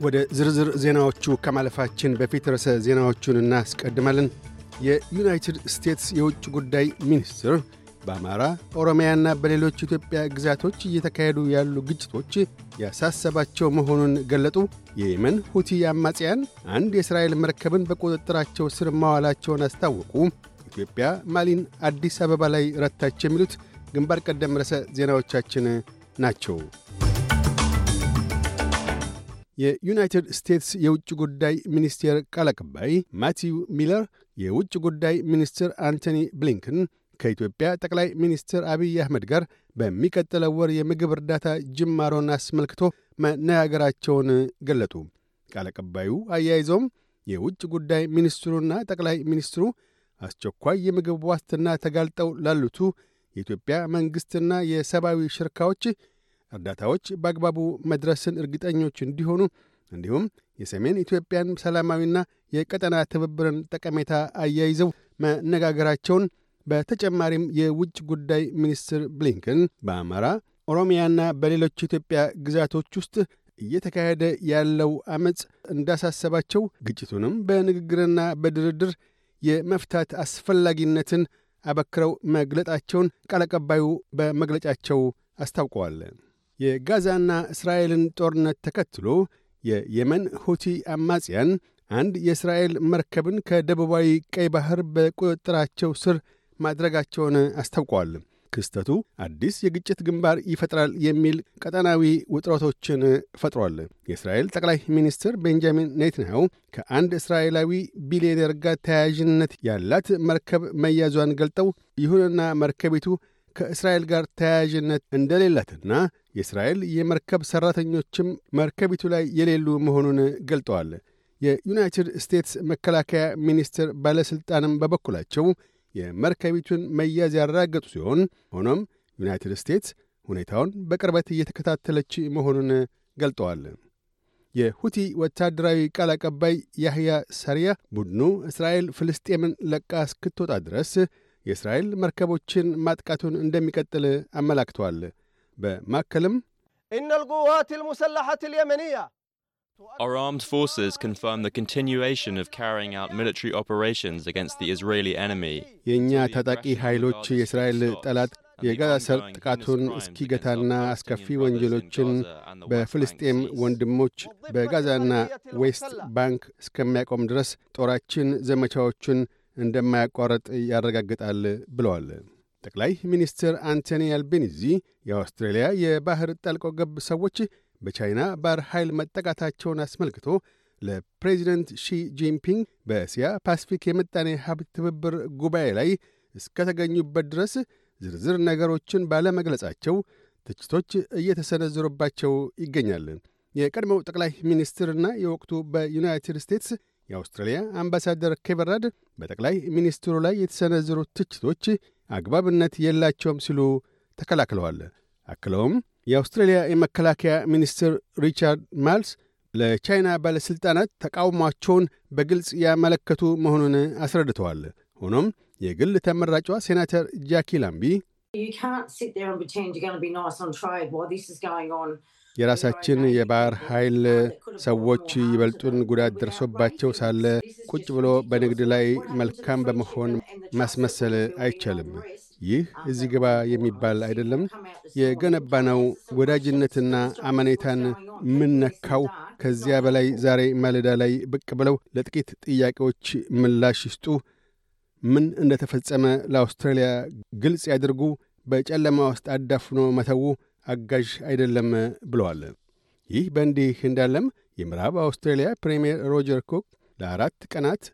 ወደ ዝርዝር ዜናዎቹ ከማለፋችን በፊት ርዕሰ ዜናዎቹን እናስቀድማለን። የዩናይትድ ስቴትስ የውጭ ጉዳይ ሚኒስትር በአማራ ኦሮሚያና በሌሎች ኢትዮጵያ ግዛቶች እየተካሄዱ ያሉ ግጭቶች ያሳሰባቸው መሆኑን ገለጡ። የየመን ሁቲ አማጽያን አንድ የእስራኤል መርከብን በቁጥጥራቸው ስር ማዋላቸውን አስታወቁ። ኢትዮጵያ ማሊን አዲስ አበባ ላይ ረታች። የሚሉት ግንባር ቀደም ርዕሰ ዜናዎቻችን ናቸው። የዩናይትድ ስቴትስ የውጭ ጉዳይ ሚኒስቴር ቃል አቀባይ ማቲው ሚለር የውጭ ጉዳይ ሚኒስትር አንቶኒ ብሊንከን ከኢትዮጵያ ጠቅላይ ሚኒስትር አብይ አህመድ ጋር በሚቀጥለው ወር የምግብ እርዳታ ጅማሮን አስመልክቶ መነጋገራቸውን ገለጡ። ቃል አቀባዩ አያይዘውም የውጭ ጉዳይ ሚኒስትሩና ጠቅላይ ሚኒስትሩ አስቸኳይ የምግብ ዋስትና ተጋልጠው ላሉቱ የኢትዮጵያ መንግሥትና የሰብአዊ ሽርካዎች እርዳታዎች በአግባቡ መድረስን እርግጠኞች እንዲሆኑ እንዲሁም የሰሜን ኢትዮጵያን ሰላማዊና የቀጠና ትብብርን ጠቀሜታ አያይዘው መነጋገራቸውን በተጨማሪም የውጭ ጉዳይ ሚኒስትር ብሊንከን በአማራ ኦሮሚያና በሌሎች ኢትዮጵያ ግዛቶች ውስጥ እየተካሄደ ያለው ዐመፅ እንዳሳሰባቸው ግጭቱንም በንግግርና በድርድር የመፍታት አስፈላጊነትን አበክረው መግለጣቸውን ቃል አቀባዩ በመግለጫቸው አስታውቀዋል። የጋዛና እስራኤልን ጦርነት ተከትሎ የየመን ሁቲ አማጽያን አንድ የእስራኤል መርከብን ከደቡባዊ ቀይ ባሕር በቁጥጥራቸው ስር ማድረጋቸውን አስታውቀዋል። ክስተቱ አዲስ የግጭት ግንባር ይፈጥራል የሚል ቀጠናዊ ውጥረቶችን ፈጥሯል። የእስራኤል ጠቅላይ ሚኒስትር ቤንጃሚን ኔትንያሁ ከአንድ እስራኤላዊ ቢሊዮኔር ጋር ተያያዥነት ያላት መርከብ መያዟን ገልጠው ይሁንና መርከቢቱ ከእስራኤል ጋር ተያያዥነት እንደሌላትና የእስራኤል የመርከብ ሠራተኞችም መርከቢቱ ላይ የሌሉ መሆኑን ገልጠዋል። የዩናይትድ ስቴትስ መከላከያ ሚኒስቴር ባለሥልጣንም በበኩላቸው የመርከቢቱን መያዝ ያረጋገጡ ሲሆን ሆኖም ዩናይትድ ስቴትስ ሁኔታውን በቅርበት እየተከታተለች መሆኑን ገልጠዋል። የሁቲ ወታደራዊ ቃል አቀባይ ያህያ ሳሪያ ቡድኑ እስራኤል ፍልስጤምን ለቃ እስክትወጣ ድረስ የእስራኤል መርከቦችን ማጥቃቱን እንደሚቀጥል አመላክቷል በማከልም ኢነል ቁዋት ልሙሰላሐት ልየመንያ Our armed forces confirm the continuation of carrying out military operations against the Israeli enemy. የእኛ ታጣቂ ኃይሎች የእስራኤል ጠላት የጋዛ ሰርጥ ጥቃቱን እስኪገታና አስከፊ ወንጀሎችን በፍልስጤም ወንድሞች በጋዛና ዌስት ባንክ እስከሚያቆም ድረስ ጦራችን ዘመቻዎቹን እንደማያቋረጥ ያረጋግጣል ብለዋል። ጠቅላይ ሚኒስትር አንቶኒ አልባኒዚ የአውስትራሊያ የባሕር ጠላቂ ገብ ሰዎች በቻይና ባህር ኃይል መጠቃታቸውን አስመልክቶ ለፕሬዚደንት ሺ ጂንፒንግ በእስያ ፓሲፊክ የምጣኔ ሀብት ትብብር ጉባኤ ላይ እስከተገኙበት ድረስ ዝርዝር ነገሮችን ባለመግለጻቸው ትችቶች እየተሰነዘሩባቸው ይገኛል። የቀድሞው ጠቅላይ ሚኒስትርና የወቅቱ በዩናይትድ ስቴትስ የአውስትራሊያ አምባሳደር ኬቨን ራድ በጠቅላይ ሚኒስትሩ ላይ የተሰነዘሩት ትችቶች አግባብነት የላቸውም ሲሉ ተከላክለዋል። አክለውም የአውስትራሊያ የመከላከያ ሚኒስትር ሪቻርድ ማልስ ለቻይና ባለሥልጣናት ተቃውሟቸውን በግልጽ ያመለከቱ መሆኑን አስረድተዋል። ሆኖም የግል ተመራጯ ሴናተር ጃኪ ላምቢ የራሳችን የባሕር ኃይል ሰዎች ይበልጡን ጉዳት ደርሶባቸው ሳለ ቁጭ ብሎ በንግድ ላይ መልካም በመሆን ማስመሰል አይቻልም። ይህ እዚህ ግባ የሚባል አይደለም። የገነባነው ወዳጅነትና አመኔታን ምነካው ከዚያ በላይ ዛሬ ማለዳ ላይ ብቅ ብለው ለጥቂት ጥያቄዎች ምላሽ ይስጡ፣ ምን እንደ ተፈጸመ ለአውስትራሊያ ግልጽ ያድርጉ፣ በጨለማ ውስጥ አዳፍኖ መተዉ አጋዥ አይደለም ብለዋል። ይህ በእንዲህ እንዳለም የምዕራብ አውስትራሊያ ፕሬምየር ሮጀር ኩክ ለአራት ቀናት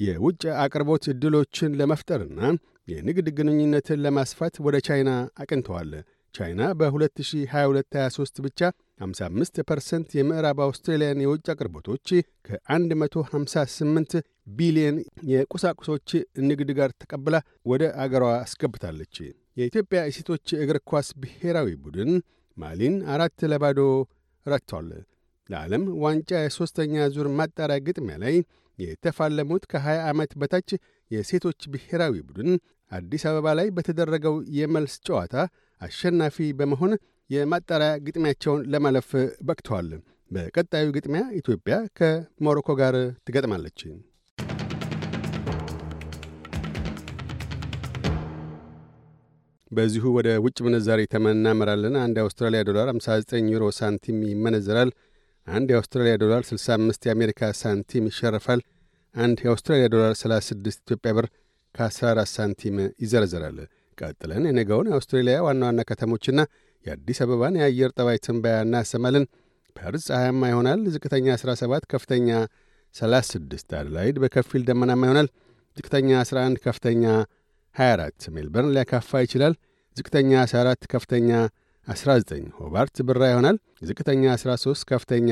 የውጭ አቅርቦት ዕድሎችን ለመፍጠርና የንግድ ግንኙነትን ለማስፋት ወደ ቻይና አቅንተዋል። ቻይና በ2022/23 ብቻ 55 percent የምዕራብ አውስትራሊያን የውጭ አቅርቦቶች ከ158 ቢሊየን የቁሳቁሶች ንግድ ጋር ተቀብላ ወደ አገሯ አስገብታለች። የኢትዮጵያ የሴቶች እግር ኳስ ብሔራዊ ቡድን ማሊን አራት ለባዶ ረትቷል። ለዓለም ዋንጫ የሦስተኛ ዙር ማጣሪያ ግጥሚያ ላይ የተፋለሙት ከ20 ዓመት በታች የሴቶች ብሔራዊ ቡድን አዲስ አበባ ላይ በተደረገው የመልስ ጨዋታ አሸናፊ በመሆን የማጣሪያ ግጥሚያቸውን ለማለፍ በቅተዋል። በቀጣዩ ግጥሚያ ኢትዮጵያ ከሞሮኮ ጋር ትገጥማለች። በዚሁ ወደ ውጭ ምንዛሪ ተመን እናመራለን። አንድ የአውስትራሊያ ዶላር 59 ዩሮ ሳንቲም ይመነዘራል። አንድ የአውስትራሊያ ዶላር 65 የአሜሪካ ሳንቲም ይሸርፋል። አንድ የአውስትራሊያ ዶላር 36 ኢትዮጵያ ብር ከ14 ሳንቲም ይዘረዘራል። ቀጥለን የነገውን የአውስትሬሊያ ዋና ዋና ከተሞችና የአዲስ አበባን የአየር ጠባይ ትንበያ እናሰማለን። ፐርዝ ፀሐያማ ይሆናል። ዝቅተኛ 17፣ ከፍተኛ 36። አደላይድ በከፊል ደመናማ ይሆናል። ዝቅተኛ 11፣ ከፍተኛ 24። ሜልበርን ሊያካፋ ይችላል። ዝቅተኛ 14፣ ከፍተኛ 19። ሆባርት ብራ ይሆናል። ዝቅተኛ 13፣ ከፍተኛ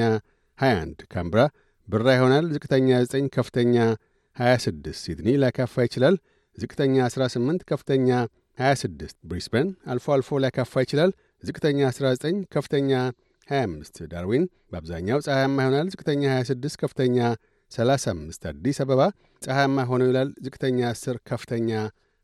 21። ካምብራ ብራ ይሆናል። ዝቅተኛ 9፣ ከፍተኛ 26። ሲድኒ ሊያካፋ ይችላል። ዝቅተኛ 18፣ ከፍተኛ 26። ብሪስበን አልፎ አልፎ ሊያካፋ ይችላል። ዝቅተኛ 19፣ ከፍተኛ 25። ዳርዊን በአብዛኛው ፀሐያማ ይሆናል። ዝቅተኛ 26፣ ከፍተኛ 35። አዲስ አበባ ፀሐያማ ሆኖ ይውላል። ዝቅተኛ 10፣ ከፍተኛ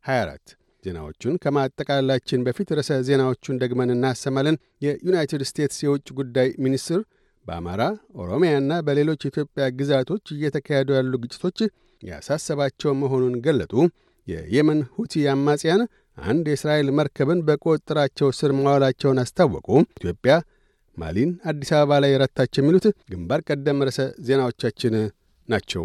24። ዜናዎቹን ከማጠቃላላችን በፊት ርዕሰ ዜናዎቹን ደግመን እናሰማለን። የዩናይትድ ስቴትስ የውጭ ጉዳይ ሚኒስትር በአማራ ኦሮሚያና በሌሎች የኢትዮጵያ ግዛቶች እየተካሄዱ ያሉ ግጭቶች ያሳሰባቸው መሆኑን ገለጡ። የየመን ሁቲ አማጽያን አንድ የእስራኤል መርከብን በቁጥጥራቸው ስር ማዋላቸውን አስታወቁ። ኢትዮጵያ ማሊን አዲስ አበባ ላይ ረታች። የሚሉት ግንባር ቀደም ርዕሰ ዜናዎቻችን ናቸው።